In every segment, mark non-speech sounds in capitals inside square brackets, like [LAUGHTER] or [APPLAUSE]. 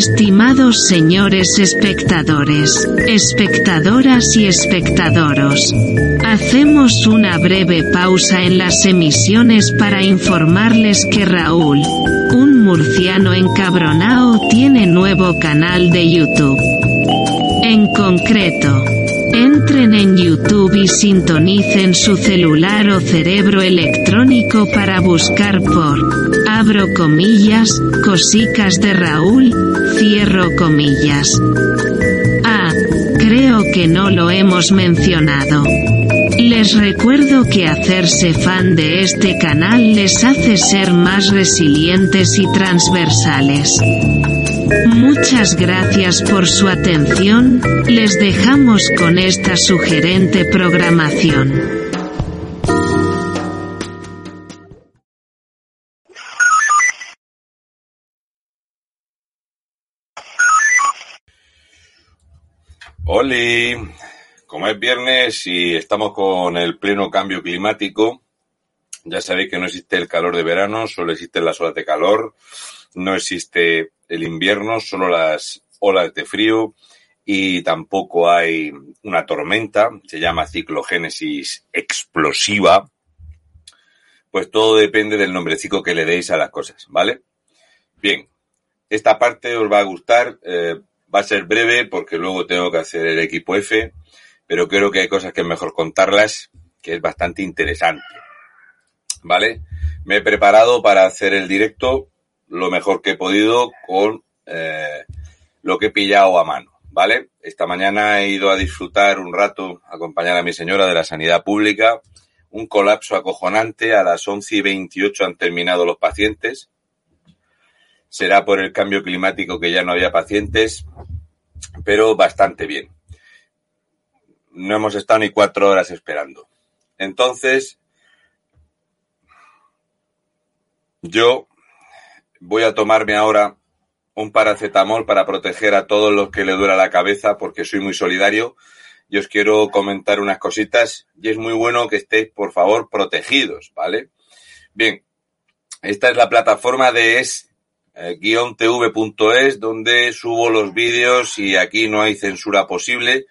Estimados señores espectadores, espectadoras y espectadoros, hacemos una breve pausa en las emisiones para informarles que Raúl, un murciano encabronao, tiene nuevo canal de YouTube. En concreto, Entren en YouTube y sintonicen su celular o cerebro electrónico para buscar por, abro comillas, cosicas de Raúl, cierro comillas. Ah, creo que no lo hemos mencionado. Les recuerdo que hacerse fan de este canal les hace ser más resilientes y transversales. Muchas gracias por su atención, les dejamos con esta sugerente programación. Oli, como es viernes y estamos con el pleno cambio climático, ya sabéis que no existe el calor de verano, solo existen las olas de calor, no existe el invierno, solo las olas de frío y tampoco hay una tormenta, se llama ciclogénesis explosiva. Pues todo depende del nombrecito que le deis a las cosas, ¿vale? Bien, esta parte os va a gustar, eh, va a ser breve porque luego tengo que hacer el equipo F, pero creo que hay cosas que es mejor contarlas, que es bastante interesante. ¿Vale? Me he preparado para hacer el directo lo mejor que he podido con eh, lo que he pillado a mano, ¿vale? Esta mañana he ido a disfrutar un rato, acompañar a mi señora de la sanidad pública, un colapso acojonante, a las 11 y 28 han terminado los pacientes, será por el cambio climático que ya no había pacientes, pero bastante bien. No hemos estado ni cuatro horas esperando. Entonces, yo voy a tomarme ahora un paracetamol para proteger a todos los que le duela la cabeza porque soy muy solidario y os quiero comentar unas cositas y es muy bueno que estéis, por favor, protegidos, ¿vale? Bien, esta es la plataforma de es eh, donde subo los vídeos y aquí no hay censura posible.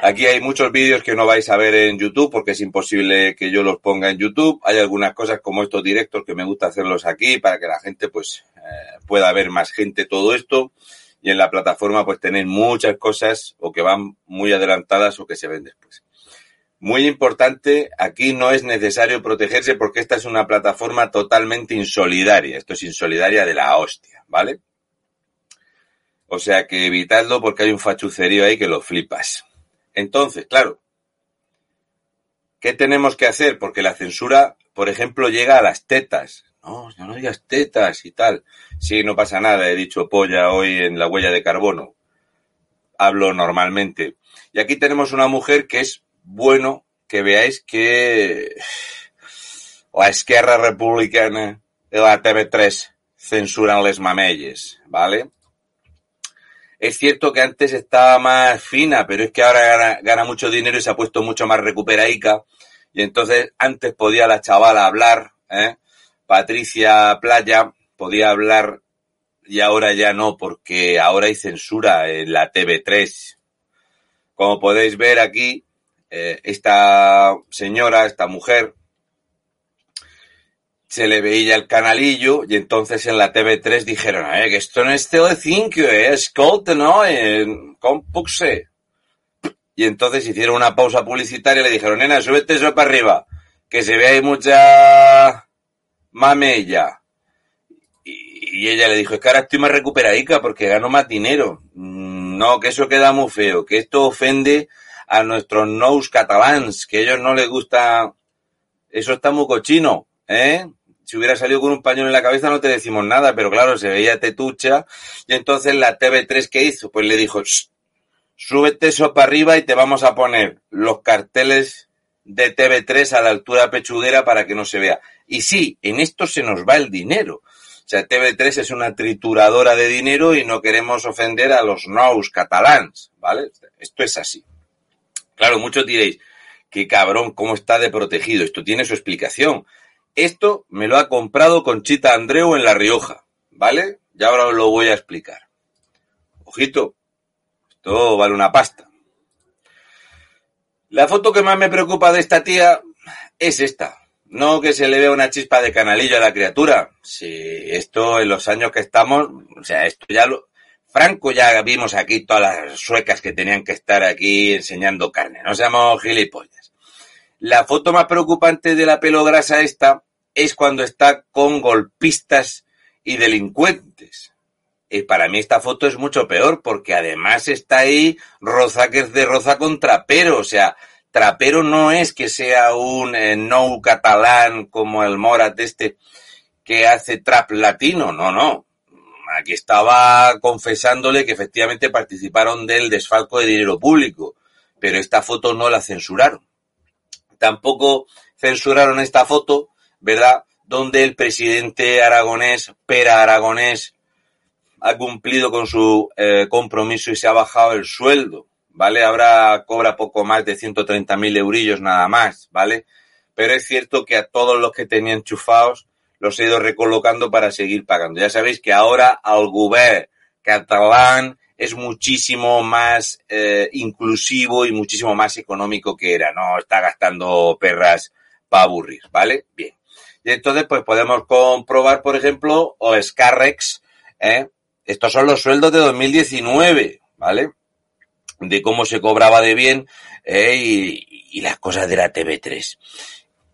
Aquí hay muchos vídeos que no vais a ver en YouTube porque es imposible que yo los ponga en YouTube. Hay algunas cosas como estos directos que me gusta hacerlos aquí para que la gente pues eh, pueda ver más gente todo esto. Y en la plataforma pues tenéis muchas cosas o que van muy adelantadas o que se ven después. Muy importante, aquí no es necesario protegerse porque esta es una plataforma totalmente insolidaria. Esto es insolidaria de la hostia, ¿vale? O sea que evitadlo porque hay un fachucerío ahí que lo flipas. Entonces, claro, ¿qué tenemos que hacer? Porque la censura, por ejemplo, llega a las tetas. No, no digas tetas y tal. Sí, no pasa nada, he dicho polla hoy en la huella de carbono. Hablo normalmente. Y aquí tenemos una mujer que es bueno que veáis que [SIGHS] la Esquerra Republicana de la TV3 censuran les mamelles, ¿vale? Es cierto que antes estaba más fina, pero es que ahora gana, mucho dinero y se ha puesto mucho más recuperaica. Y entonces antes podía la chavala hablar, ¿eh? Patricia Playa podía hablar y ahora ya no, porque ahora hay censura en la TV3. Como podéis ver aquí, eh, esta señora, esta mujer, se le veía el canalillo y entonces en la TV3 dijeron, eh, que esto no es Telecinco, eh, es Colte, ¿no? Compuxe. Y entonces hicieron una pausa publicitaria y le dijeron, nena, súbete eso para arriba, que se ve ahí mucha mamella. Y, ella le dijo, es que ahora estoy más recuperadica porque gano más dinero. Mm, no, que eso queda muy feo, que esto ofende a nuestros nous catalans, que ellos no les gusta, eso está muy cochino, ¿eh? si hubiera salido con un pañuelo en la cabeza no te decimos nada, pero claro, se veía tetucha. Y entonces la TV3 ¿qué hizo? Pues le dijo, súbete eso para arriba y te vamos a poner los carteles de TV3 a la altura pechuguera para que no se vea. Y sí, en esto se nos va el dinero. O sea, TV3 es una trituradora de dinero y no queremos ofender a los nous catalans, ¿vale? Esto es así. Claro, muchos diréis, qué cabrón, cómo está de protegido. Esto tiene su explicación. Esto me lo ha comprado Conchita Andreu en La Rioja, ¿vale? Ya ahora os lo voy a explicar. ojito, esto vale una pasta. La foto que más me preocupa de esta tía es esta. No que se le vea una chispa de canalillo a la criatura. Si esto en los años que estamos, o sea, esto ya lo... Franco ya vimos aquí todas las suecas que tenían que estar aquí enseñando carne. No seamos gilipollas. La foto más preocupante de la pelo grasa esta es cuando está con golpistas y delincuentes. Y para mí esta foto es mucho peor porque además está ahí Roza de Roza con Trapero. O sea, Trapero no es que sea un eh, no catalán como el Morat este que hace trap latino. No, no. Aquí estaba confesándole que efectivamente participaron del desfalco de dinero público. Pero esta foto no la censuraron. Tampoco censuraron esta foto, ¿verdad? Donde el presidente aragonés, Pera Aragonés, ha cumplido con su eh, compromiso y se ha bajado el sueldo, ¿vale? Ahora cobra poco más de 130.000 eurillos nada más, ¿vale? Pero es cierto que a todos los que tenía enchufados los he ido recolocando para seguir pagando. Ya sabéis que ahora al gobierno catalán es muchísimo más eh, inclusivo y muchísimo más económico que era, no está gastando perras para aburrir, ¿vale? Bien. Y entonces, pues podemos comprobar, por ejemplo, o Scarrex, ¿eh? Estos son los sueldos de 2019, ¿vale? De cómo se cobraba de bien eh, y, las cosas de la TV3.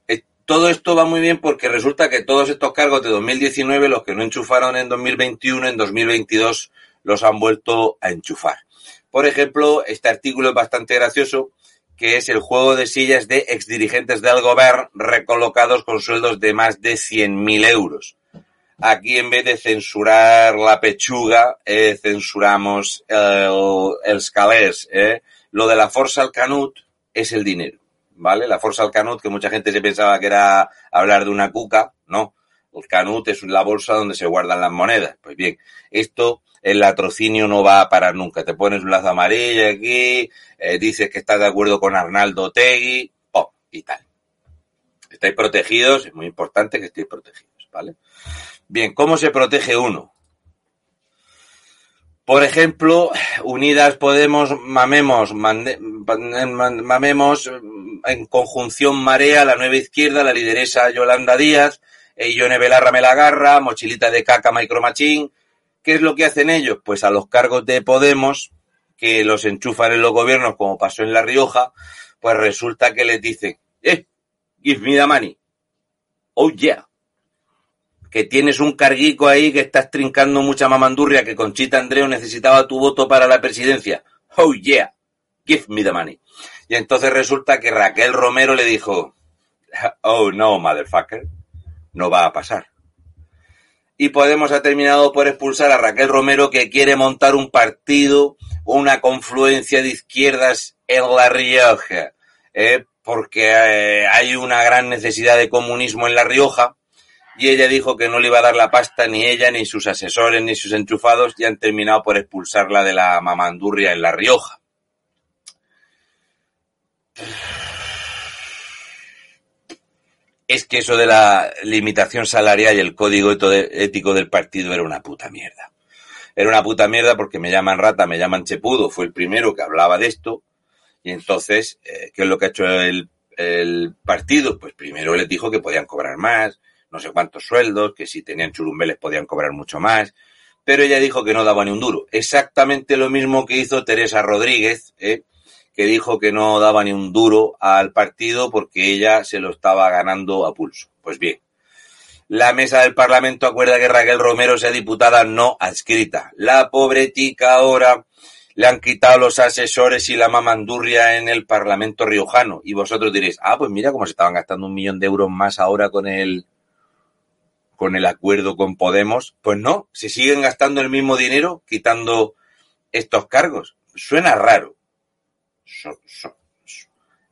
Eh, todo esto va muy bien porque resulta que todos estos cargos de 2019, los que no enchufaron en 2021, en 2022 los han vuelto a enchufar. Por ejemplo, este artículo es bastante gracioso, que es el juego de sillas de exdirigentes del gobierno recolocados con sueldos de más de 100.000 euros. Aquí en vez de censurar la pechuga, eh, censuramos el, el. Eh. Lo de la Forza al Canut es el dinero, ¿vale? La Forza al Canut, que mucha gente se pensaba que era hablar de una cuca, no. El Canut es la bolsa donde se guardan las monedas. Pues bien, esto, el latrocinio no va a parar nunca. Te pones un lazo amarillo aquí, eh, dices que estás de acuerdo con Arnaldo Tegui, ¡pum! y tal. Estáis protegidos, es muy importante que estéis protegidos, ¿vale? Bien, ¿cómo se protege uno? Por ejemplo, Unidas Podemos, mamemos, mamemos en conjunción Marea, la nueva izquierda, la lideresa Yolanda Díaz, Ione Belarra me la agarra, mochilita de caca micromachín. ¿Qué es lo que hacen ellos? Pues a los cargos de Podemos, que los enchufan en los gobiernos, como pasó en La Rioja, pues resulta que les dicen, eh, give me the money. Oh yeah que tienes un carguico ahí que estás trincando mucha mamandurria, que Conchita Andreu necesitaba tu voto para la presidencia. Oh yeah, give me the money. Y entonces resulta que Raquel Romero le dijo, oh no, motherfucker, no va a pasar. Y Podemos ha terminado por expulsar a Raquel Romero que quiere montar un partido, una confluencia de izquierdas en La Rioja, ¿eh? porque eh, hay una gran necesidad de comunismo en La Rioja y ella dijo que no le iba a dar la pasta ni ella, ni sus asesores, ni sus enchufados y han terminado por expulsarla de la mamandurria en La Rioja. Es que eso de la limitación salarial y el código ético del partido era una puta mierda. Era una puta mierda porque me llaman rata, me llaman chepudo, fue el primero que hablaba de esto. Y entonces, eh, ¿qué es lo que ha hecho el, el partido? Pues primero les dijo que podían cobrar más, no sé cuántos sueldos, que si tenían churumbeles podían cobrar mucho más, pero ella dijo que no daba ni un duro. Exactamente lo mismo que hizo Teresa Rodríguez, ¿eh? Que dijo que no daba ni un duro al partido porque ella se lo estaba ganando a pulso. Pues bien, la mesa del Parlamento acuerda que Raquel Romero sea diputada no adscrita. La pobretica ahora le han quitado los asesores y la mamandurria en el Parlamento riojano. Y vosotros diréis, ah, pues mira cómo se estaban gastando un millón de euros más ahora con el, con el acuerdo con Podemos, pues no, se siguen gastando el mismo dinero quitando estos cargos. Suena raro.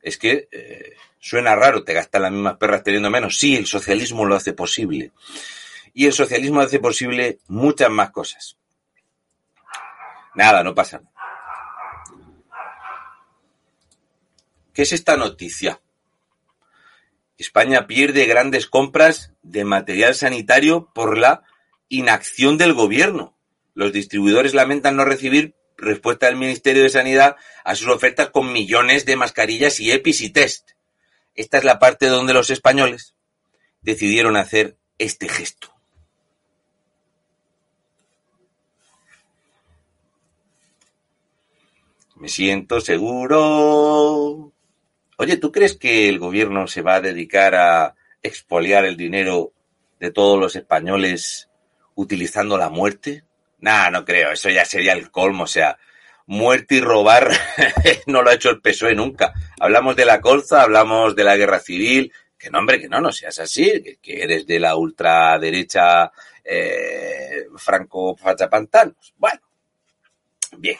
Es que eh, suena raro, te gastan las mismas perras teniendo menos. Sí, el socialismo lo hace posible. Y el socialismo hace posible muchas más cosas. Nada, no pasa. ¿Qué es esta noticia? España pierde grandes compras de material sanitario por la inacción del gobierno. Los distribuidores lamentan no recibir respuesta del Ministerio de Sanidad a sus ofertas con millones de mascarillas y EPIs y test. Esta es la parte donde los españoles decidieron hacer este gesto. Me siento seguro. Oye, ¿tú crees que el gobierno se va a dedicar a expoliar el dinero de todos los españoles utilizando la muerte? Nah, no creo, eso ya sería el colmo, o sea, muerte y robar [LAUGHS] no lo ha hecho el PSOE nunca. Hablamos de la colza, hablamos de la guerra civil, que no, hombre, que no, no seas así, que, eres de la ultraderecha eh, franco fachapantanos. Bueno, bien.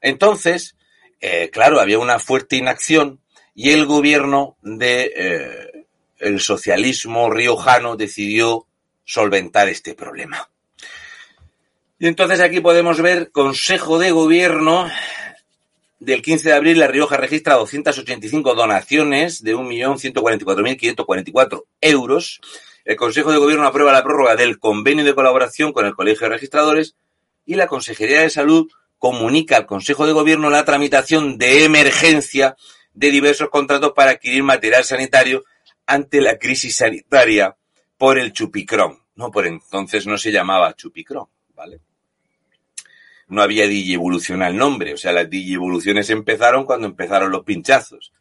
Entonces, eh, claro, había una fuerte inacción y el gobierno de eh, el socialismo riojano decidió solventar este problema. Y entonces aquí podemos ver Consejo de Gobierno del 15 de abril, La Rioja registra 285 donaciones de 1.144.544 euros. El Consejo de Gobierno aprueba la prórroga del convenio de colaboración con el Colegio de Registradores y la Consejería de Salud comunica al Consejo de Gobierno la tramitación de emergencia de diversos contratos para adquirir material sanitario ante la crisis sanitaria por el chupicrón. No, por entonces no se llamaba chupicrón, ¿vale? No había digievolución al nombre. O sea, las digievoluciones empezaron cuando empezaron los pinchazos.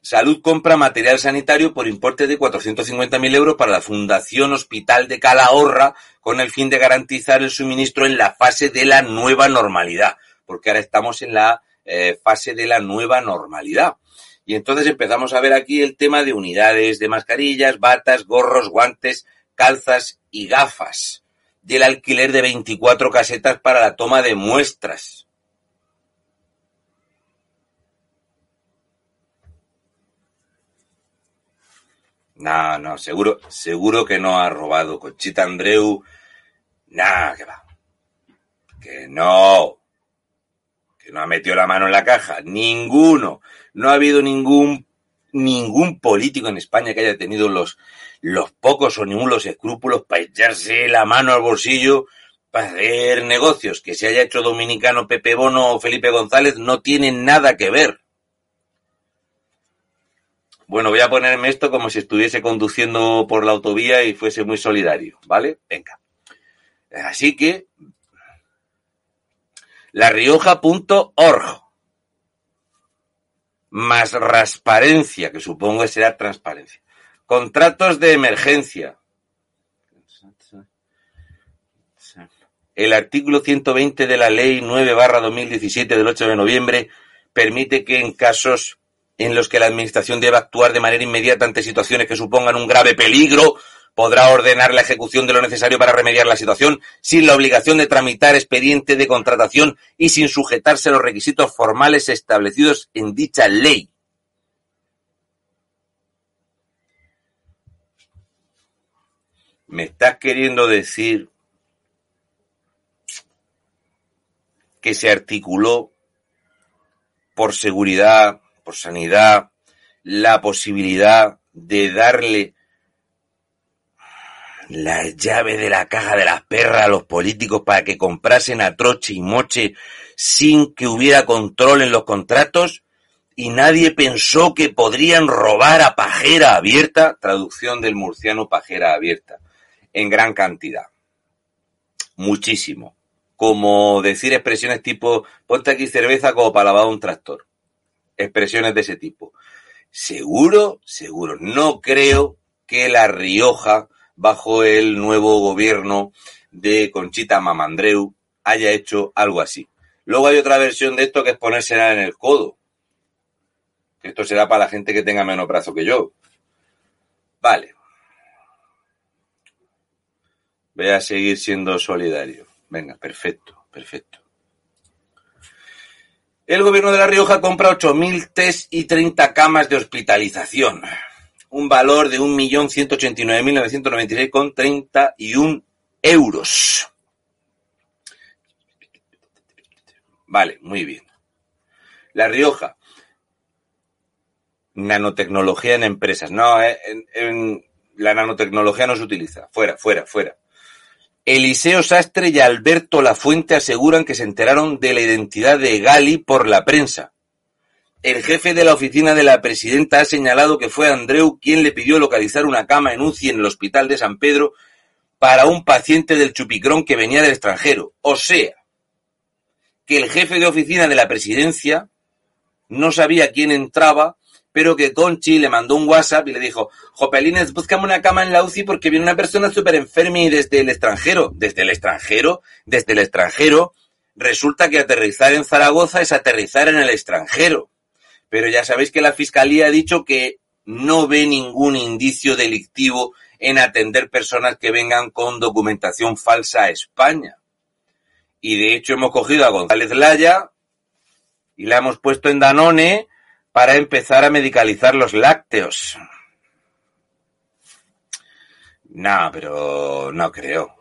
Salud compra material sanitario por importe de 450.000 euros para la Fundación Hospital de Calahorra con el fin de garantizar el suministro en la fase de la nueva normalidad, porque ahora estamos en la eh, fase de la nueva normalidad. Y entonces empezamos a ver aquí el tema de unidades de mascarillas, batas, gorros, guantes, calzas y gafas del alquiler de 24 casetas para la toma de muestras. No, no, seguro, seguro que no ha robado Conchita Andreu. Nada, que va. Que no. Que no ha metido la mano en la caja. Ninguno. No ha habido ningún, ningún político en España que haya tenido los, los pocos o ninguno los escrúpulos para echarse la mano al bolsillo para hacer negocios. Que se haya hecho dominicano Pepe Bono o Felipe González no tienen nada que ver. Bueno, voy a ponerme esto como si estuviese conduciendo por la autovía y fuese muy solidario, ¿vale? Venga. Así que, larioja.org más rasparencia, que supongo que será transparencia. Contratos de emergencia. El artículo 120 de la Ley 9 barra 2017 del 8 de noviembre permite que en casos en los que la Administración deba actuar de manera inmediata ante situaciones que supongan un grave peligro, podrá ordenar la ejecución de lo necesario para remediar la situación sin la obligación de tramitar expediente de contratación y sin sujetarse a los requisitos formales establecidos en dicha ley. me estás queriendo decir que se articuló por seguridad, por sanidad, la posibilidad de darle la llave de la caja de las perras a los políticos para que comprasen a troche y moche sin que hubiera control en los contratos y nadie pensó que podrían robar a pajera abierta, traducción del murciano pajera abierta en gran cantidad. Muchísimo. Como decir expresiones tipo, ponte aquí cerveza como para lavar un tractor. Expresiones de ese tipo. Seguro, seguro. No creo que La Rioja, bajo el nuevo gobierno de Conchita Mamandreu, haya hecho algo así. Luego hay otra versión de esto que es ponérsela en el codo. Esto será para la gente que tenga menos brazo que yo. Vale. Voy a seguir siendo solidario. Venga, perfecto, perfecto. El gobierno de La Rioja compra 8.000 test y 30 camas de hospitalización. Un valor de 1.189.996,31 con 31 euros. Vale, muy bien. La Rioja. Nanotecnología en empresas. No, eh, en, la nanotecnología no se utiliza. Fuera, fuera, fuera. Eliseo Sastre y Alberto Lafuente aseguran que se enteraron de la identidad de Gali por la prensa. El jefe de la oficina de la presidenta ha señalado que fue Andreu quien le pidió localizar una cama en UCI en el hospital de San Pedro para un paciente del Chupicrón que venía del extranjero. O sea, que el jefe de oficina de la presidencia no sabía quién entraba pero que Conchi le mandó un WhatsApp y le dijo, Jopelines, búscame una cama en la UCI porque viene una persona súper enferma y desde el extranjero. ¿Desde el extranjero? Desde el extranjero. Resulta que aterrizar en Zaragoza es aterrizar en el extranjero. Pero ya sabéis que la Fiscalía ha dicho que no ve ningún indicio delictivo en atender personas que vengan con documentación falsa a España. Y de hecho hemos cogido a González Laya y la hemos puesto en Danone para empezar a medicalizar los lácteos. No, pero no creo.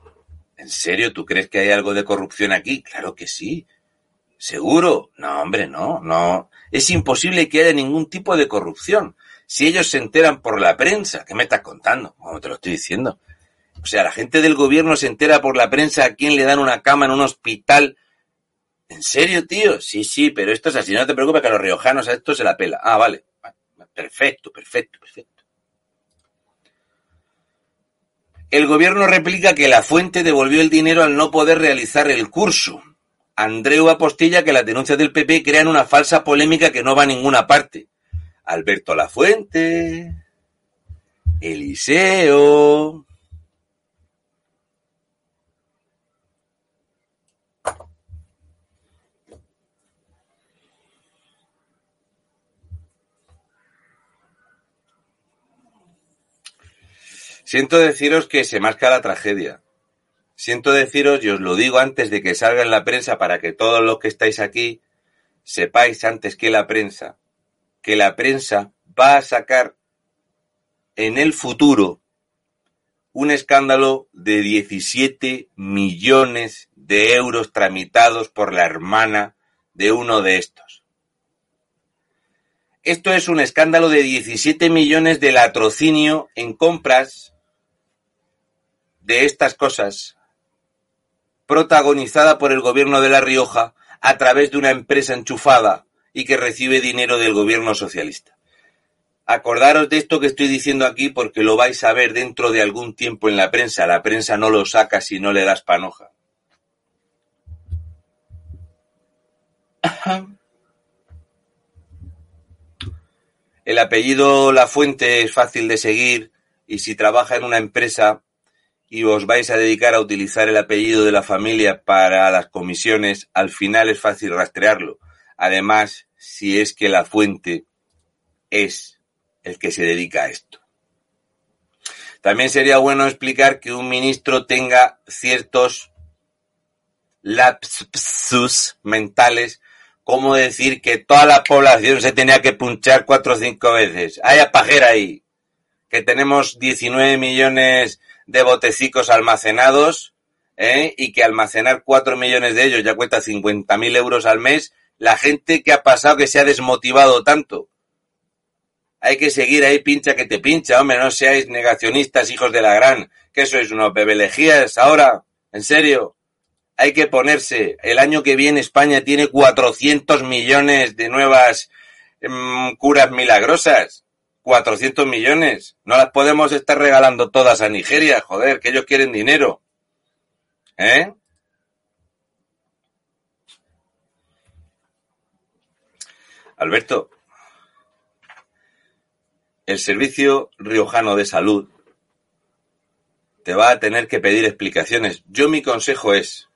¿En serio? ¿Tú crees que hay algo de corrupción aquí? Claro que sí. ¿Seguro? No, hombre, no, no. Es imposible que haya ningún tipo de corrupción. Si ellos se enteran por la prensa, ¿qué me estás contando? Como te lo estoy diciendo. O sea, la gente del gobierno se entera por la prensa a quién le dan una cama en un hospital ¿En serio, tío? Sí, sí, pero esto es así. No te preocupes que a los riojanos a esto se la pela. Ah, vale. Perfecto, perfecto, perfecto. El gobierno replica que la fuente devolvió el dinero al no poder realizar el curso. Andreu apostilla que las denuncias del PP crean una falsa polémica que no va a ninguna parte. Alberto Lafuente, Eliseo, Siento deciros que se marca la tragedia. Siento deciros, y os lo digo antes de que salga en la prensa para que todos los que estáis aquí sepáis antes que la prensa, que la prensa va a sacar en el futuro un escándalo de 17 millones de euros tramitados por la hermana de uno de estos. Esto es un escándalo de 17 millones de latrocinio en compras de estas cosas, protagonizada por el gobierno de La Rioja a través de una empresa enchufada y que recibe dinero del gobierno socialista. Acordaros de esto que estoy diciendo aquí porque lo vais a ver dentro de algún tiempo en la prensa. La prensa no lo saca si no le das panoja. El apellido La Fuente es fácil de seguir y si trabaja en una empresa y os vais a dedicar a utilizar el apellido de la familia para las comisiones, al final es fácil rastrearlo. Además, si es que la fuente es el que se dedica a esto. También sería bueno explicar que un ministro tenga ciertos lapsus mentales, como decir que toda la población se tenía que punchar cuatro o cinco veces. Hay pajera ahí, que tenemos 19 millones de botecicos almacenados ¿eh? y que almacenar cuatro millones de ellos ya cuesta 50.000 euros al mes, la gente que ha pasado que se ha desmotivado tanto. Hay que seguir ahí pincha que te pincha, hombre, no seáis negacionistas, hijos de la gran, que sois unos bebelejías ahora, en serio. Hay que ponerse, el año que viene España tiene 400 millones de nuevas mm, curas milagrosas. 400 millones. No las podemos estar regalando todas a Nigeria, joder, que ellos quieren dinero. ¿Eh? Alberto, el Servicio Riojano de Salud te va a tener que pedir explicaciones. Yo mi consejo es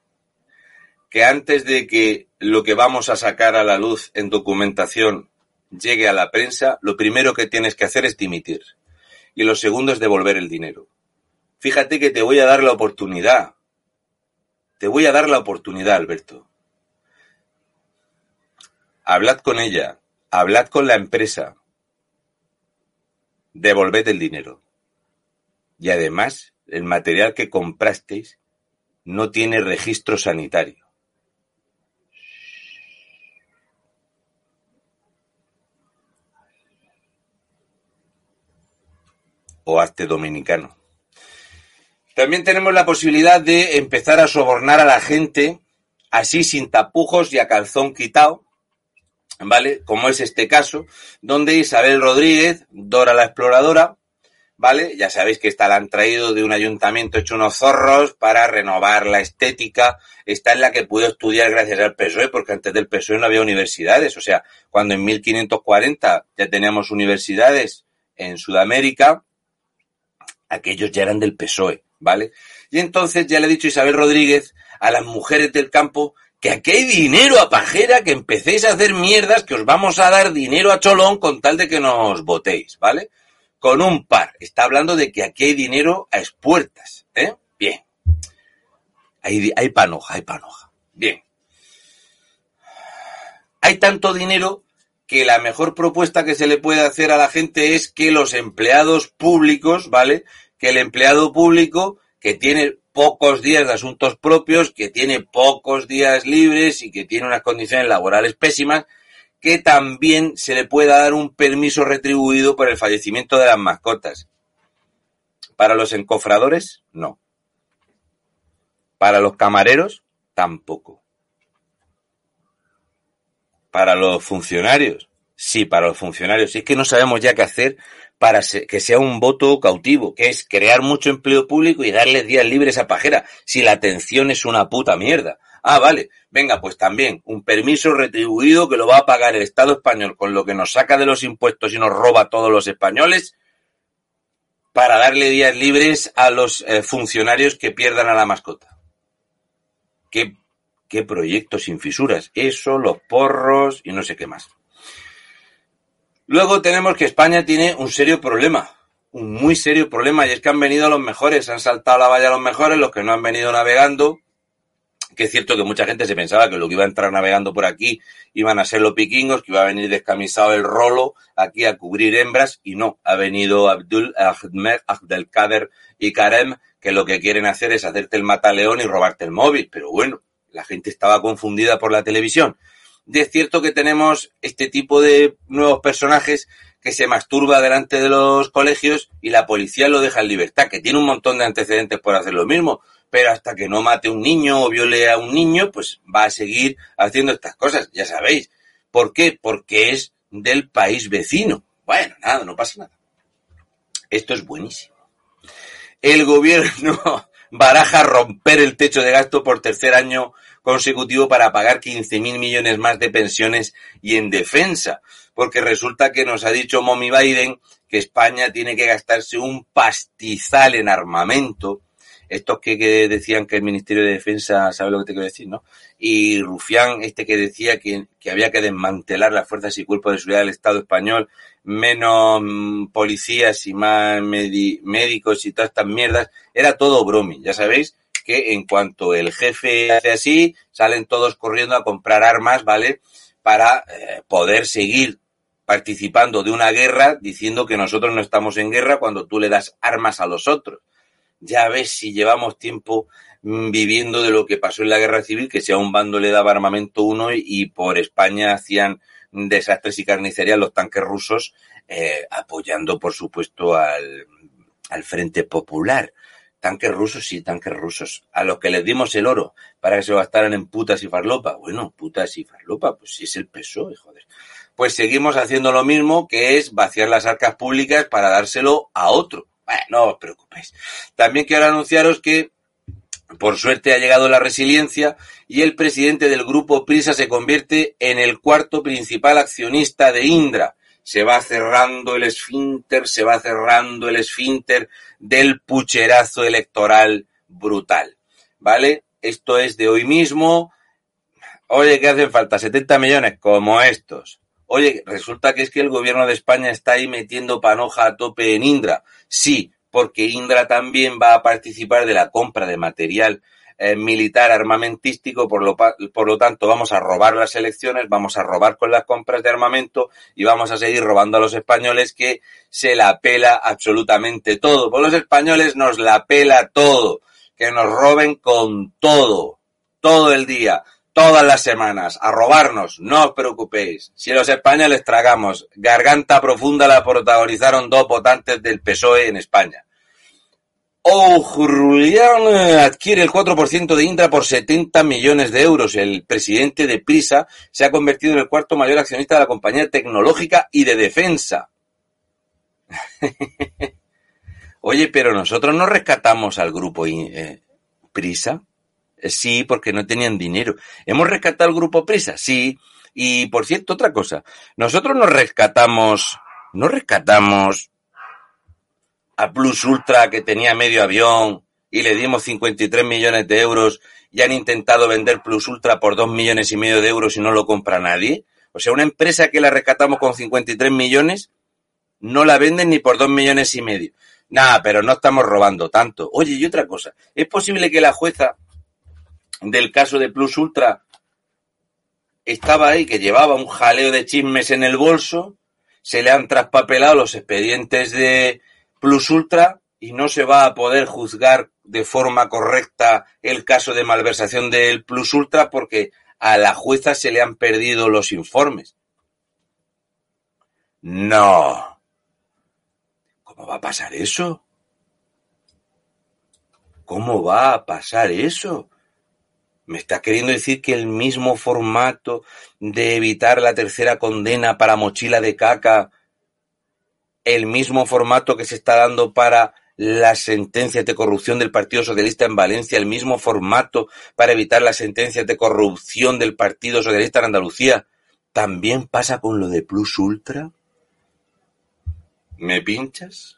que antes de que lo que vamos a sacar a la luz en documentación llegue a la prensa, lo primero que tienes que hacer es dimitir. Y lo segundo es devolver el dinero. Fíjate que te voy a dar la oportunidad. Te voy a dar la oportunidad, Alberto. Hablad con ella, hablad con la empresa. Devolved el dinero. Y además, el material que comprasteis no tiene registro sanitario. O hazte dominicano. También tenemos la posibilidad de empezar a sobornar a la gente así sin tapujos y a calzón quitado, ¿vale? Como es este caso, donde Isabel Rodríguez, Dora la Exploradora, ¿vale? Ya sabéis que esta la han traído de un ayuntamiento hecho unos zorros para renovar la estética. Esta es la que pudo estudiar gracias al PSOE, porque antes del PSOE no había universidades. O sea, cuando en 1540 ya teníamos universidades en Sudamérica, aquellos ya eran del PSOE, ¿vale? Y entonces ya le he dicho Isabel Rodríguez a las mujeres del campo que aquí hay dinero a pajera, que empecéis a hacer mierdas, que os vamos a dar dinero a cholón con tal de que nos votéis, ¿vale? Con un par. Está hablando de que aquí hay dinero a expuertas, ¿eh? Bien. Hay, hay panoja, hay panoja. Bien. Hay tanto dinero que la mejor propuesta que se le puede hacer a la gente es que los empleados públicos, ¿vale? Que el empleado público que tiene pocos días de asuntos propios, que tiene pocos días libres y que tiene unas condiciones laborales pésimas, que también se le pueda dar un permiso retribuido por el fallecimiento de las mascotas. Para los encofradores, no. Para los camareros, tampoco. Para los funcionarios. Sí, para los funcionarios. es que no sabemos ya qué hacer para que sea un voto cautivo, que es crear mucho empleo público y darles días libres a pajera, si la atención es una puta mierda. Ah, vale. Venga, pues también un permiso retribuido que lo va a pagar el Estado español con lo que nos saca de los impuestos y nos roba a todos los españoles para darle días libres a los eh, funcionarios que pierdan a la mascota. ¿Qué qué proyectos sin fisuras. Eso, los porros y no sé qué más. Luego tenemos que España tiene un serio problema, un muy serio problema, y es que han venido los mejores, han saltado la valla los mejores, los que no han venido navegando, que es cierto que mucha gente se pensaba que lo que iba a entrar navegando por aquí iban a ser los piquingos, que iba a venir descamisado el rolo aquí a cubrir hembras, y no, ha venido Abdul Ahmed, Abdelkader y Karem, que lo que quieren hacer es hacerte el mataleón y robarte el móvil, pero bueno, la gente estaba confundida por la televisión. Y es cierto que tenemos este tipo de nuevos personajes que se masturba delante de los colegios y la policía lo deja en libertad, que tiene un montón de antecedentes por hacer lo mismo, pero hasta que no mate a un niño o viole a un niño, pues va a seguir haciendo estas cosas, ya sabéis. ¿Por qué? Porque es del país vecino. Bueno, nada, no pasa nada. Esto es buenísimo. El gobierno baraja romper el techo de gasto por tercer año consecutivo para pagar 15.000 millones más de pensiones y en defensa, porque resulta que nos ha dicho Mommy Biden que España tiene que gastarse un pastizal en armamento, estos que, decían que el Ministerio de Defensa sabe lo que te quiero decir, ¿no? Y Rufián, este que decía que, que había que desmantelar las fuerzas y cuerpos de seguridad del Estado español, menos mm, policías y más médicos y todas estas mierdas, era todo bromi, ya sabéis que en cuanto el jefe hace así, salen todos corriendo a comprar armas, ¿vale? Para eh, poder seguir participando de una guerra diciendo que nosotros no estamos en guerra cuando tú le das armas a los otros. Ya ves si llevamos tiempo mm, viviendo de lo que pasó en la guerra civil, que si a un bando le daba armamento uno y, por España hacían desastres y carnicería los tanques rusos, eh, apoyando por supuesto al, al Frente Popular. Tanques rusos, sí, tanques rusos. A los que les dimos el oro para que se gastaran en putas y farlopa. Bueno, putas y farlopa, pues sí es el PSOE, joder. Pues seguimos haciendo lo mismo, que es vaciar las arcas públicas para dárselo a otro. Bueno, no os preocupéis. También quiero anunciaros que, por suerte, ha llegado la resiliencia y el presidente del grupo Prisa se convierte en el cuarto principal accionista de Indra se va cerrando el esfínter, se va cerrando el esfínter del pucherazo electoral brutal. ¿Vale? Esto es de hoy mismo. Oye, ¿qué hacen falta? 70 millones como estos. Oye, resulta que es que el gobierno de España está ahí metiendo panoja a tope en Indra. Sí, porque Indra también va a participar de la compra de material eh, militar armamentístico, por lo, por lo tanto vamos a robar las elecciones, vamos a robar con las compras de armamento y vamos a seguir robando a los españoles que se la pela absolutamente todo. Por los españoles nos la pela todo, que nos roben con todo, todo el día, todas las semanas, a robarnos, no os preocupéis. Si los españoles tragamos, Garganta Profunda la protagonizaron dos votantes del PSOE en España O'Julian adquiere el 4% de Indra por 70 millones de euros. El presidente de Prisa se ha convertido en el cuarto mayor accionista de la compañía tecnológica y de defensa. [LAUGHS] Oye, pero nosotros no rescatamos al grupo eh, Prisa. Sí, porque no tenían dinero. ¿Hemos rescatado al grupo Prisa? Sí. Y por cierto, otra cosa. Nosotros nos rescatamos, no rescatamos a Plus Ultra que tenía medio avión y le dimos 53 millones de euros y han intentado vender Plus Ultra por 2 millones y medio de euros y no lo compra nadie. O sea, una empresa que la rescatamos con 53 millones no la venden ni por 2 millones y medio. Nada, pero no estamos robando tanto. Oye, y otra cosa, ¿es posible que la jueza del caso de Plus Ultra estaba ahí, que llevaba un jaleo de chismes en el bolso, se le han traspapelado los expedientes de, Plus Ultra y no se va a poder juzgar de forma correcta el caso de malversación del Plus Ultra porque a la jueza se le han perdido los informes. No. ¿Cómo va a pasar eso? ¿Cómo va a pasar eso? ¿Me está queriendo decir que el mismo formato de evitar la tercera condena para mochila de caca el mismo formato que se está dando para las sentencias de corrupción del Partido Socialista en Valencia, el mismo formato para evitar las sentencias de corrupción del Partido Socialista en Andalucía, ¿también pasa con lo de Plus Ultra? ¿Me pinchas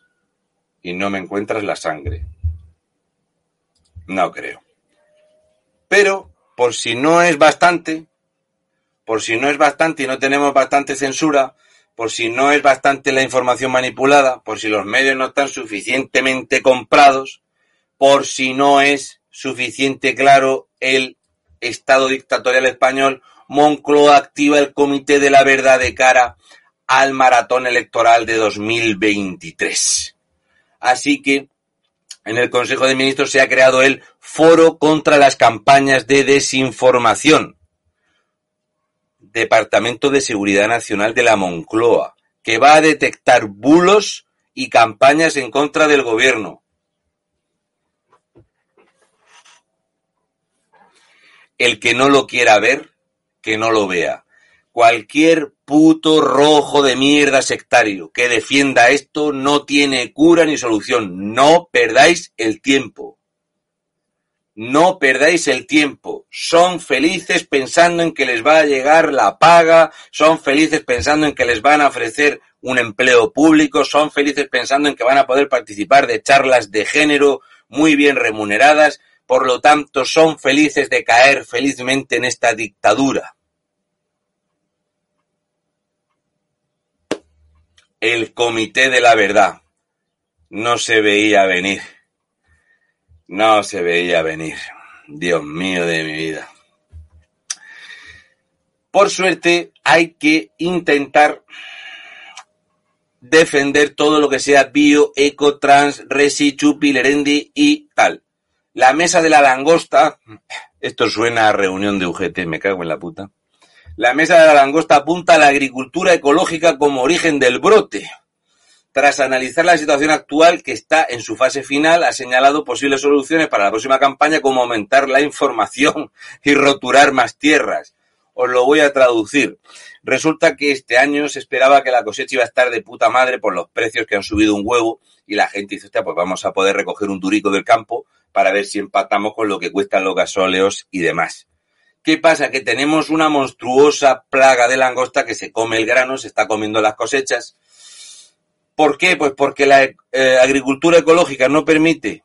y no me encuentras la sangre? No creo. Pero, por si no es bastante, por si no es bastante y no tenemos bastante censura, por si no es bastante la información manipulada, por si los medios no están suficientemente comprados, por si no es suficiente claro el Estado dictatorial español, Moncloa activa el Comité de la Verdad de cara al maratón electoral de 2023. Así que en el Consejo de Ministros se ha creado el Foro contra las campañas de desinformación, Departamento de Seguridad Nacional de la Moncloa, que va a detectar bulos y campañas en contra del gobierno. El que no lo quiera ver, que no lo vea. Cualquier puto rojo de mierda sectario que defienda esto no tiene cura ni solución. No perdáis el tiempo. No perdáis el tiempo. Son felices pensando en que les va a llegar la paga, son felices pensando en que les van a ofrecer un empleo público, son felices pensando en que van a poder participar de charlas de género muy bien remuneradas, por lo tanto son felices de caer felizmente en esta dictadura. El Comité de la Verdad no se veía venir. No se veía venir. Dios mío de mi vida. Por suerte, hay que intentar defender todo lo que sea bio, eco, trans, resi, chupi, lerendi y tal. La mesa de la langosta, esto suena a reunión de UGT, me cago en la puta. La mesa de la langosta apunta a la agricultura ecológica como origen del brote. Tras analizar la situación actual, que está en su fase final, ha señalado posibles soluciones para la próxima campaña como aumentar la información [LAUGHS] y roturar más tierras. Os lo voy a traducir. Resulta que este año se esperaba que la cosecha iba a estar de puta madre por los precios que han subido un huevo y la gente dice, pues vamos a poder recoger un durico del campo para ver si empatamos con lo que cuestan los gasóleos y demás. ¿Qué pasa? Que tenemos una monstruosa plaga de langosta que se come el grano, se está comiendo las cosechas ¿Por qué? Pues porque la eh, agricultura ecológica no permite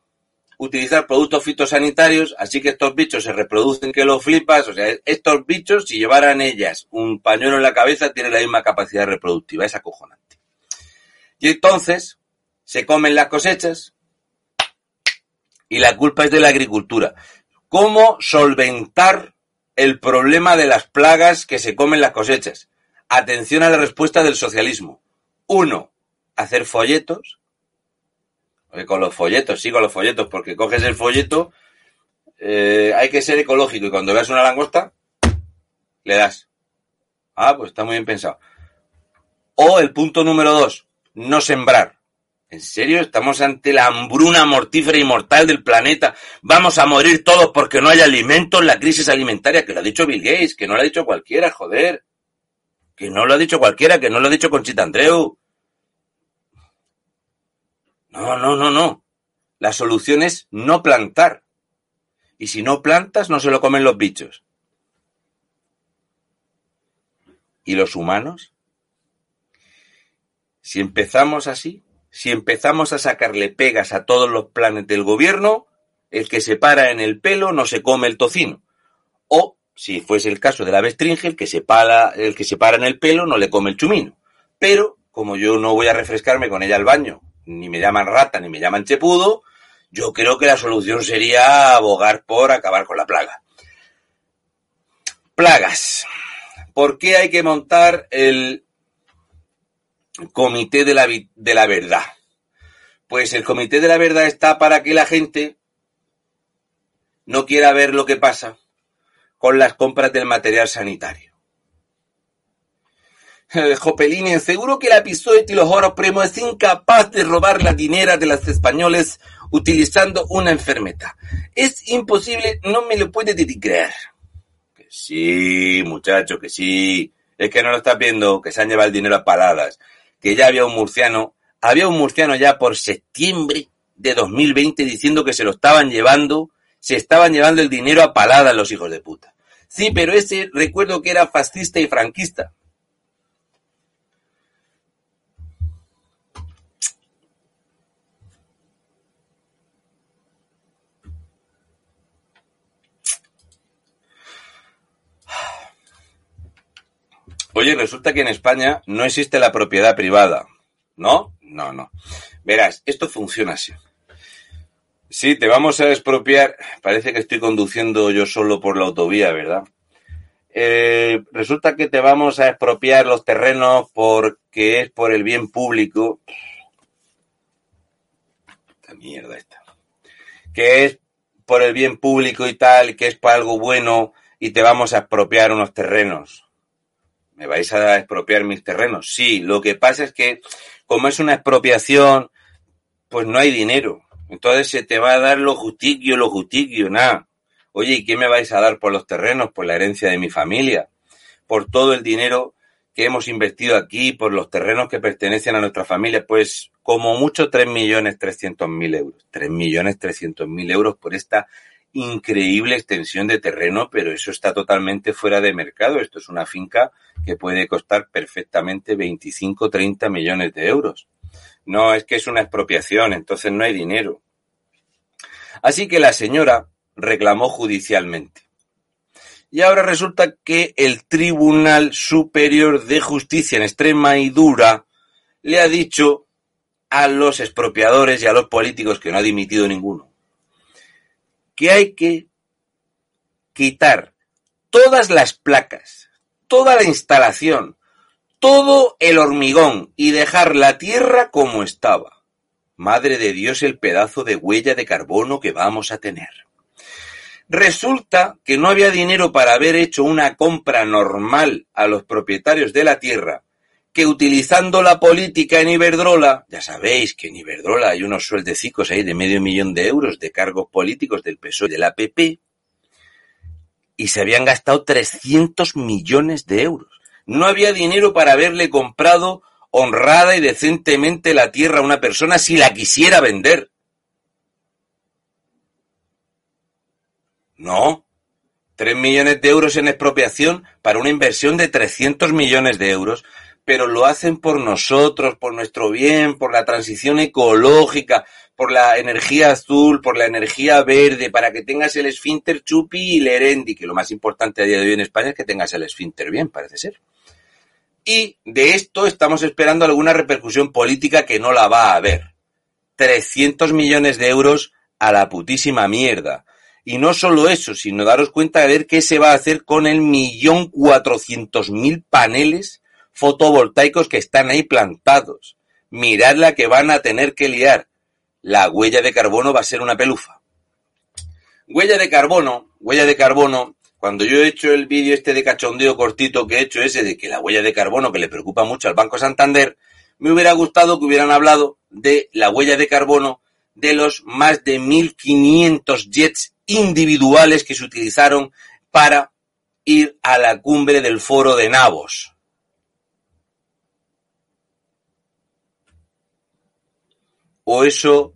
utilizar productos fitosanitarios, así que estos bichos se reproducen que los flipas, o sea, estos bichos, si llevaran ellas un pañuelo en la cabeza, tienen la misma capacidad reproductiva, es acojonante. Y entonces, se comen las cosechas y la culpa es de la agricultura. ¿Cómo solventar el problema de las plagas que se comen las cosechas? Atención a la respuesta del socialismo. Uno, hacer folletos. Con los folletos, sí, con los folletos, porque coges el folleto, eh, hay que ser ecológico y cuando veas una langosta, le das. Ah, pues está muy bien pensado. O el punto número dos, no sembrar. ¿En serio? Estamos ante la hambruna mortífera y mortal del planeta. Vamos a morir todos porque no hay alimentos, la crisis alimentaria, que lo ha dicho Bill Gates, que no lo ha dicho cualquiera, joder. Que no lo ha dicho cualquiera, que no lo ha dicho Conchita Andreu. No, no, no, no. La solución es no plantar. Y si no plantas, no se lo comen los bichos. ¿Y los humanos? Si empezamos así, si empezamos a sacarle pegas a todos los planes del gobierno, el que se para en el pelo no se come el tocino. O, si fuese el caso de la bestringe, el que se para, el que se para en el pelo no le come el chumino. Pero, como yo no voy a refrescarme con ella al baño, ni me llaman rata, ni me llaman chepudo, yo creo que la solución sería abogar por acabar con la plaga. Plagas. ¿Por qué hay que montar el Comité de la, de la Verdad. Pues el Comité de la Verdad está para que la gente no quiera ver lo que pasa con las compras del material sanitario. Eh, Jopelini, seguro que la Pisoet y los oros primo es incapaz de robar la dinera de los españoles utilizando una enfermedad. Es imposible, no me lo puede creer. Que sí, muchacho, que sí. Es que no lo estás viendo, que se han llevado el dinero a paladas que ya había un murciano, había un murciano ya por septiembre de 2020 diciendo que se lo estaban llevando, se estaban llevando el dinero a paladas los hijos de puta. Sí, pero ese recuerdo que era fascista y franquista. Oye, resulta que en España no existe la propiedad privada. ¿No? No, no. Verás, esto funciona así. Sí, te vamos a expropiar. Parece que estoy conduciendo yo solo por la autovía, ¿verdad? Eh, resulta que te vamos a expropiar los terrenos porque es por el bien público. Esta mierda esta. Que es por el bien público y tal, que es para algo bueno y te vamos a expropiar unos terrenos. ¿Me vais a expropiar mis terrenos? Sí, lo que pasa es que como es una expropiación, pues no hay dinero. Entonces se te va a dar lo justiquio, lo justiquio, nada. Oye, ¿y qué me vais a dar por los terrenos? Por la herencia de mi familia, por todo el dinero que hemos invertido aquí, por los terrenos que pertenecen a nuestra familia, pues como mucho 3.300.000 euros. 3.300.000 euros por esta increíble extensión de terreno, pero eso está totalmente fuera de mercado. Esto es una finca que puede costar perfectamente 25, 30 millones de euros. No es que es una expropiación, entonces no hay dinero. Así que la señora reclamó judicialmente. Y ahora resulta que el Tribunal Superior de Justicia en extrema y dura le ha dicho a los expropiadores y a los políticos que no ha dimitido ninguno que hay que quitar todas las placas, toda la instalación, todo el hormigón y dejar la tierra como estaba. Madre de Dios, el pedazo de huella de carbono que vamos a tener. Resulta que no había dinero para haber hecho una compra normal a los propietarios de la tierra que utilizando la política en Iberdrola, ya sabéis que en Iberdrola hay unos sueldecicos ahí de medio millón de euros de cargos políticos del PSOE y de la PP, y se habían gastado 300 millones de euros. No había dinero para haberle comprado honrada y decentemente la tierra a una persona si la quisiera vender. No. Tres millones de euros en expropiación para una inversión de 300 millones de euros pero lo hacen por nosotros, por nuestro bien, por la transición ecológica, por la energía azul, por la energía verde, para que tengas el esfínter chupi y lerendi, que lo más importante a día de hoy en España es que tengas el esfínter bien, parece ser. Y de esto estamos esperando alguna repercusión política que no la va a haber. 300 millones de euros a la putísima mierda. Y no solo eso, sino daros cuenta de ver qué se va a hacer con el millón cuatrocientos mil paneles fotovoltaicos que están ahí plantados. Mirad la que van a tener que liar. La huella de carbono va a ser una pelufa. Huella de carbono, huella de carbono, cuando yo he hecho el vídeo este de cachondeo cortito que he hecho ese de que la huella de carbono que le preocupa mucho al Banco Santander, Me hubiera gustado que hubieran hablado de la huella de carbono de los más de 1.500 jets individuales que se utilizaron para ir a la cumbre del foro de Navos. O eso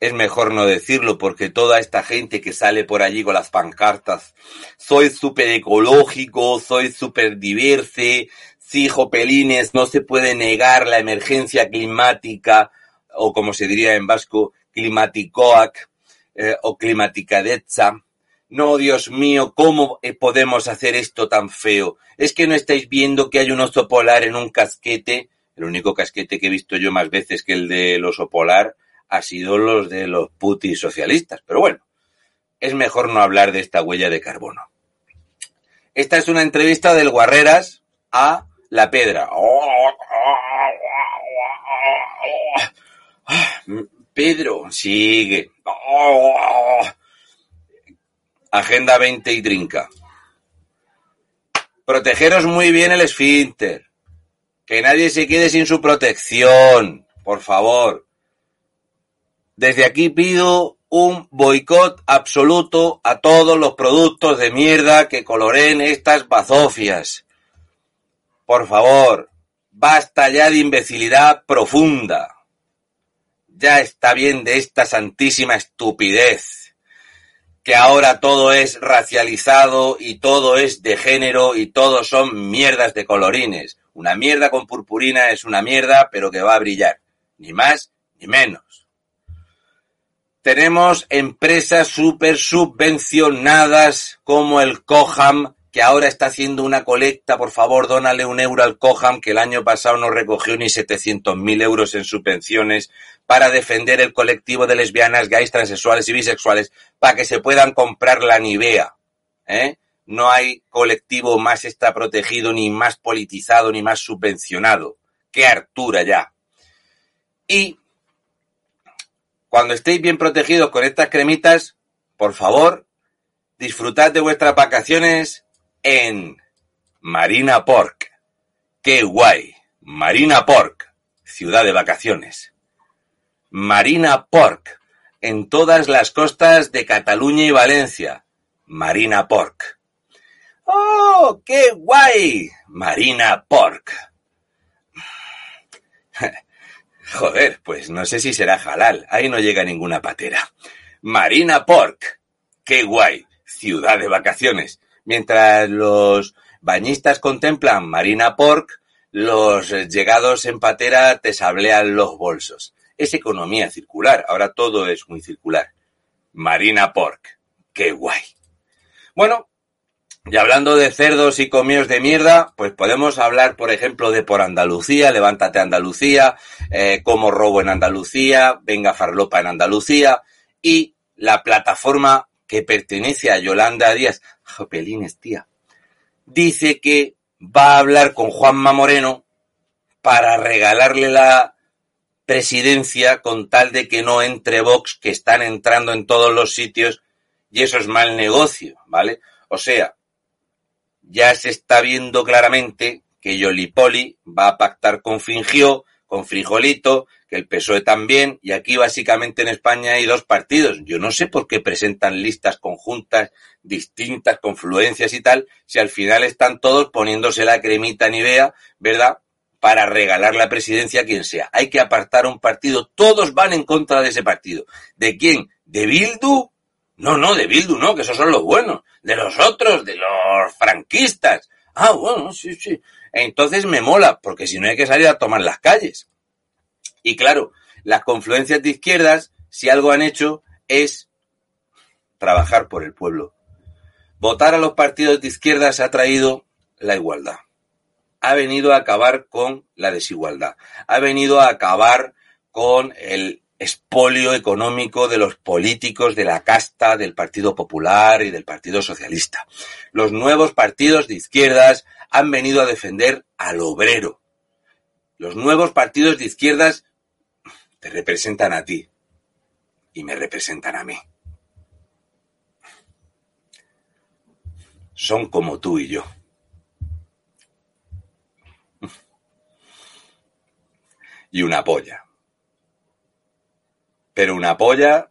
es mejor no decirlo porque toda esta gente que sale por allí con las pancartas, soy súper ecológico, soy súper diverse, sí, Jopelines, no se puede negar la emergencia climática, o como se diría en vasco, climaticoac eh, o climaticadeza. No, Dios mío, ¿cómo eh, podemos hacer esto tan feo? ¿Es que no estáis viendo que hay un oso polar en un casquete? El único casquete que he visto yo más veces que el del oso polar ha sido los de los putis socialistas. Pero bueno, es mejor no hablar de esta huella de carbono. Esta es una entrevista del Guarreras a La Pedra. Pedro, sigue. Agenda 20 y trinca. Protegeros muy bien el esfínter. Que nadie se quede sin su protección. Por favor. Desde aquí pido un boicot absoluto a todos los productos de mierda que coloreen estas bazofias. Por favor, basta ya de imbecilidad profunda. Ya está bien de esta santísima estupidez, que ahora todo es racializado y todo es de género y todos son mierdas de colorines. Una mierda con purpurina es una mierda, pero que va a brillar, ni más ni menos. Tenemos empresas súper subvencionadas como el Coham, que ahora está haciendo una colecta. Por favor, dónale un euro al Coham, que el año pasado no recogió ni 700.000 euros en subvenciones para defender el colectivo de lesbianas, gays, transexuales y bisexuales, para que se puedan comprar la Nivea. ¿eh? No hay colectivo más está protegido, ni más politizado, ni más subvencionado. ¡Qué hartura ya! Y cuando estéis bien protegidos con estas cremitas, por favor, disfrutad de vuestras vacaciones en Marina Pork. ¡Qué guay! Marina Pork, ciudad de vacaciones. Marina Pork, en todas las costas de Cataluña y Valencia. Marina Pork. ¡Oh, qué guay! Marina Pork. [LAUGHS] Joder, pues no sé si será halal. Ahí no llega ninguna patera. Marina Pork. Qué guay. Ciudad de vacaciones. Mientras los bañistas contemplan Marina Pork, los llegados en patera te sablean los bolsos. Es economía circular. Ahora todo es muy circular. Marina Pork. Qué guay. Bueno, y hablando de cerdos y comios de mierda, pues podemos hablar, por ejemplo, de Por Andalucía, Levántate Andalucía, eh, Como Robo en Andalucía, Venga Farlopa en Andalucía, y la plataforma que pertenece a Yolanda Díaz, Jopelines, tía, dice que va a hablar con Juanma Moreno para regalarle la presidencia con tal de que no entre Vox, que están entrando en todos los sitios, y eso es mal negocio, ¿vale? O sea, ya se está viendo claramente que Yolipoli va a pactar con Fingió, con Frijolito, que el PSOE también, y aquí básicamente en España hay dos partidos. Yo no sé por qué presentan listas conjuntas, distintas, confluencias y tal, si al final están todos poniéndose la cremita Nivea, ¿verdad? Para regalar la presidencia a quien sea. Hay que apartar un partido. Todos van en contra de ese partido. ¿De quién? ¿De Bildu? No, no, de Bildu no, que esos son los buenos. De los otros, de los franquistas. Ah, bueno, sí, sí. Entonces me mola, porque si no hay que salir a tomar las calles. Y claro, las confluencias de izquierdas, si algo han hecho, es trabajar por el pueblo. Votar a los partidos de izquierdas ha traído la igualdad. Ha venido a acabar con la desigualdad. Ha venido a acabar con el expolio económico de los políticos de la casta del Partido Popular y del Partido Socialista. Los nuevos partidos de izquierdas han venido a defender al obrero. Los nuevos partidos de izquierdas te representan a ti y me representan a mí. Son como tú y yo. y una polla. Pero una polla.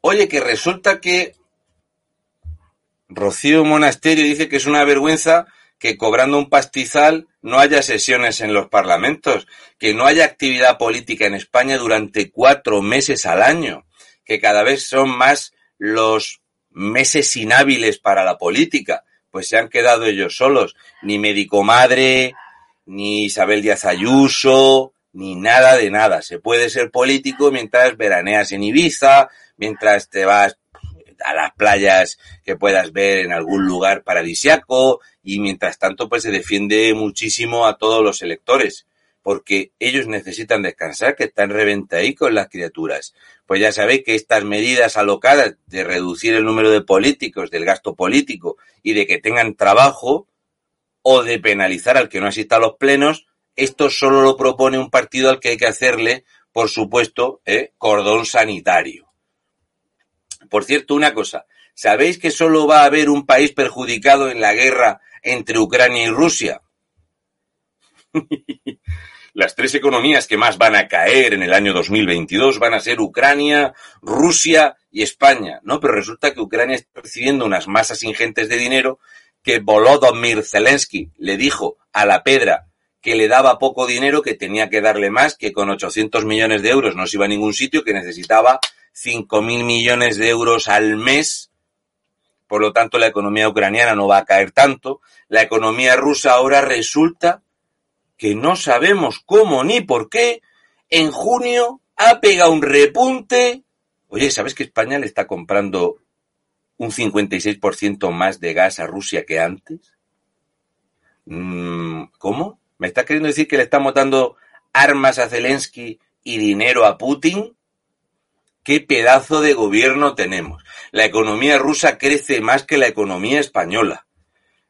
Oye, que resulta que Rocío Monasterio dice que es una vergüenza que cobrando un pastizal no haya sesiones en los parlamentos, que no haya actividad política en España durante cuatro meses al año, que cada vez son más los meses inhábiles para la política, pues se han quedado ellos solos, ni médico madre, ni Isabel Díaz Ayuso, ni nada de nada. Se puede ser político mientras veraneas en Ibiza, mientras te vas a las playas que puedas ver en algún lugar paradisiaco y mientras tanto pues se defiende muchísimo a todos los electores porque ellos necesitan descansar, que están con las criaturas. Pues ya sabéis que estas medidas alocadas de reducir el número de políticos, del gasto político y de que tengan trabajo o de penalizar al que no asista a los plenos, esto solo lo propone un partido al que hay que hacerle, por supuesto, ¿eh? cordón sanitario. Por cierto, una cosa, ¿sabéis que solo va a haber un país perjudicado en la guerra entre Ucrania y Rusia? [LAUGHS] Las tres economías que más van a caer en el año 2022 van a ser Ucrania, Rusia y España, ¿no? Pero resulta que Ucrania está recibiendo unas masas ingentes de dinero que Volodymyr Zelensky le dijo a la pedra que le daba poco dinero, que tenía que darle más, que con 800 millones de euros no se iba a ningún sitio, que necesitaba cinco mil millones de euros al mes. Por lo tanto, la economía ucraniana no va a caer tanto. La economía rusa ahora resulta que no sabemos cómo ni por qué. En junio ha pegado un repunte. Oye, ¿sabes que España le está comprando un 56% más de gas a Rusia que antes? Mm, ¿Cómo? ¿Me estás queriendo decir que le estamos dando armas a Zelensky y dinero a Putin? qué pedazo de gobierno tenemos. La economía rusa crece más que la economía española.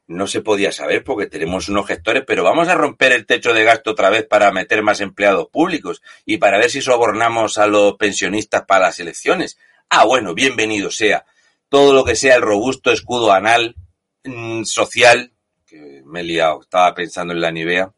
No se podía saber porque tenemos unos gestores, pero vamos a romper el techo de gasto otra vez para meter más empleados públicos y para ver si sobornamos a los pensionistas para las elecciones. Ah, bueno, bienvenido sea. Todo lo que sea el robusto escudo anal mm, social, que me he liado, estaba pensando en la Nivea,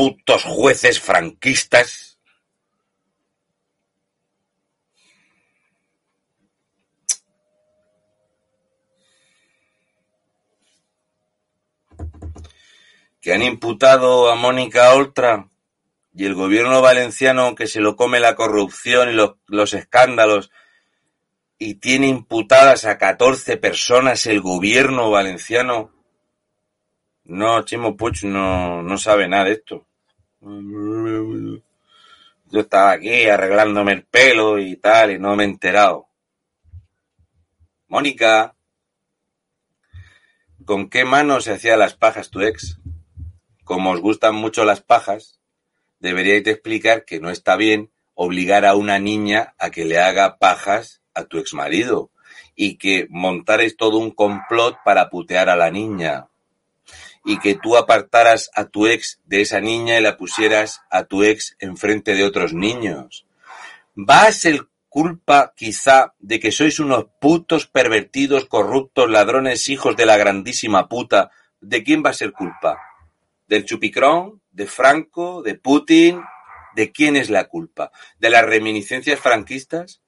putos jueces franquistas. que han imputado a Mónica Oltra y el gobierno valenciano que se lo come la corrupción y los, los escándalos y tiene imputadas a 14 personas el gobierno valenciano. No, Chimo Puig no, no sabe nada de esto. Yo estaba aquí arreglándome el pelo y tal, y no me he enterado. Mónica, ¿con qué mano se hacía las pajas tu ex? Como os gustan mucho las pajas, deberíais explicar que no está bien obligar a una niña a que le haga pajas a tu ex marido y que montares todo un complot para putear a la niña y que tú apartaras a tu ex de esa niña y la pusieras a tu ex enfrente de otros niños. ¿Va a ser culpa quizá de que sois unos putos pervertidos, corruptos, ladrones, hijos de la grandísima puta? ¿De quién va a ser culpa? ¿Del chupicrón? ¿De Franco? ¿De Putin? ¿De quién es la culpa? ¿De las reminiscencias franquistas?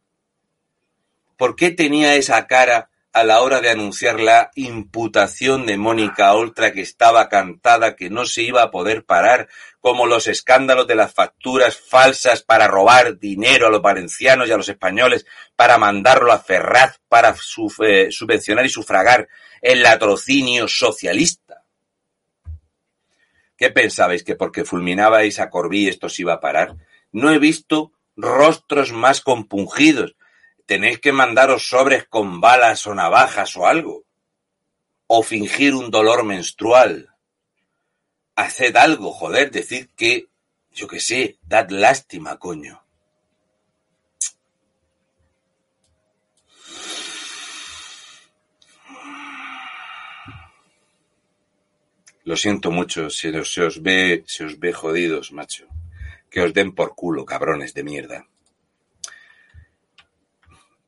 ¿Por qué tenía esa cara a la hora de anunciar la imputación de Mónica Oltra que estaba cantada, que no se iba a poder parar, como los escándalos de las facturas falsas para robar dinero a los valencianos y a los españoles, para mandarlo a Ferraz para eh, subvencionar y sufragar el latrocinio socialista. ¿Qué pensabais que porque fulminabais a Corbí esto se iba a parar? No he visto rostros más compungidos, tenéis que mandaros sobres con balas o navajas o algo. O fingir un dolor menstrual. Haced algo, joder, decir que, yo qué sé, dad lástima, coño. Lo siento mucho, se, se os ve, se os ve jodidos, macho. Que os den por culo, cabrones de mierda.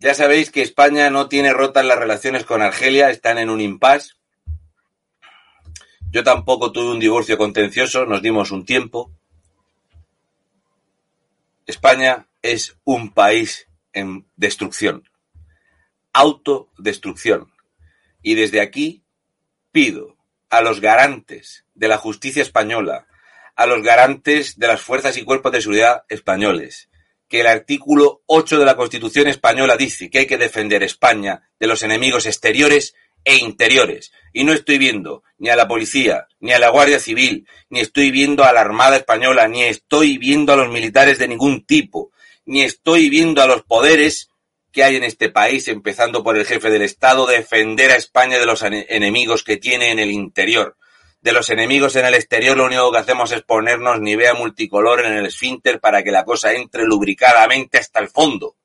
Ya sabéis que España no tiene rotas las relaciones con Argelia, están en un impasse. Yo tampoco tuve un divorcio contencioso, nos dimos un tiempo. España es un país en destrucción, autodestrucción. Y desde aquí pido a los garantes de la justicia española, a los garantes de las fuerzas y cuerpos de seguridad españoles, que el artículo 8 de la Constitución española dice que hay que defender España de los enemigos exteriores e interiores. Y no estoy viendo ni a la policía, ni a la Guardia Civil, ni estoy viendo a la Armada Española, ni estoy viendo a los militares de ningún tipo, ni estoy viendo a los poderes que hay en este país, empezando por el jefe del Estado, defender a España de los enemigos que tiene en el interior. De los enemigos en el exterior lo único que hacemos es ponernos Nivea multicolor en el esfínter para que la cosa entre lubricadamente hasta el fondo.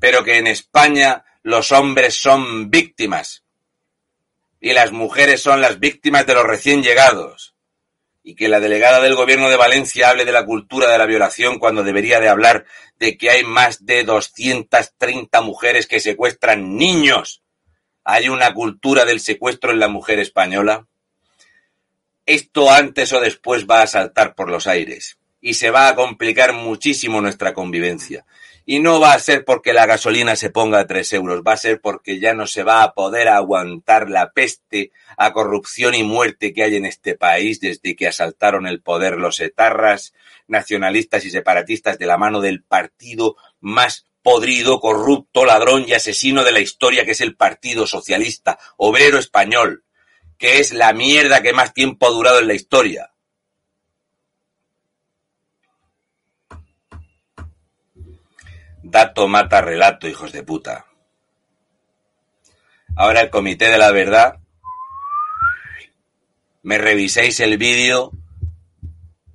Pero que en España los hombres son víctimas y las mujeres son las víctimas de los recién llegados. Y que la delegada del gobierno de Valencia hable de la cultura de la violación cuando debería de hablar de que hay más de 230 mujeres que secuestran niños. ¿Hay una cultura del secuestro en la mujer española? Esto antes o después va a saltar por los aires y se va a complicar muchísimo nuestra convivencia. Y no va a ser porque la gasolina se ponga a tres euros, va a ser porque ya no se va a poder aguantar la peste a corrupción y muerte que hay en este país desde que asaltaron el poder los etarras, nacionalistas y separatistas de la mano del partido más podrido, corrupto, ladrón y asesino de la historia que es el Partido Socialista Obrero Español, que es la mierda que más tiempo ha durado en la historia Dato mata relato, hijos de puta. Ahora el comité de la verdad. Me reviséis el vídeo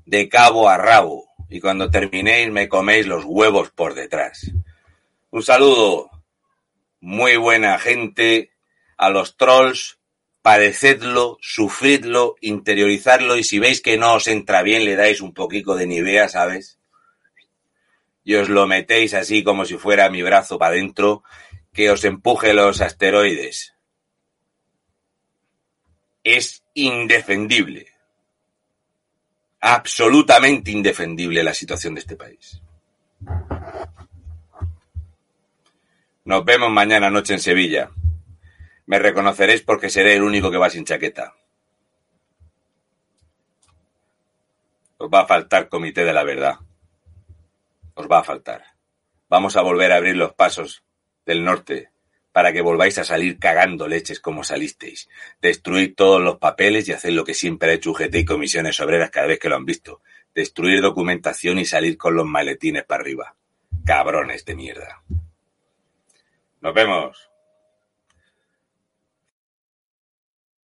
de cabo a rabo y cuando terminéis me coméis los huevos por detrás. Un saludo, muy buena gente, a los trolls, padecedlo, sufridlo, interiorizadlo y si veis que no os entra bien le dais un poquito de nivea, ¿sabes? y os lo metéis así como si fuera mi brazo para adentro, que os empuje los asteroides. Es indefendible. Absolutamente indefendible la situación de este país. Nos vemos mañana noche en Sevilla. Me reconoceréis porque seré el único que va sin chaqueta. Os va a faltar comité de la verdad os va a faltar. Vamos a volver a abrir los pasos del norte para que volváis a salir cagando leches como salisteis. Destruir todos los papeles y hacer lo que siempre ha hecho UGT y comisiones obreras cada vez que lo han visto. Destruir documentación y salir con los maletines para arriba. Cabrones de mierda. Nos vemos.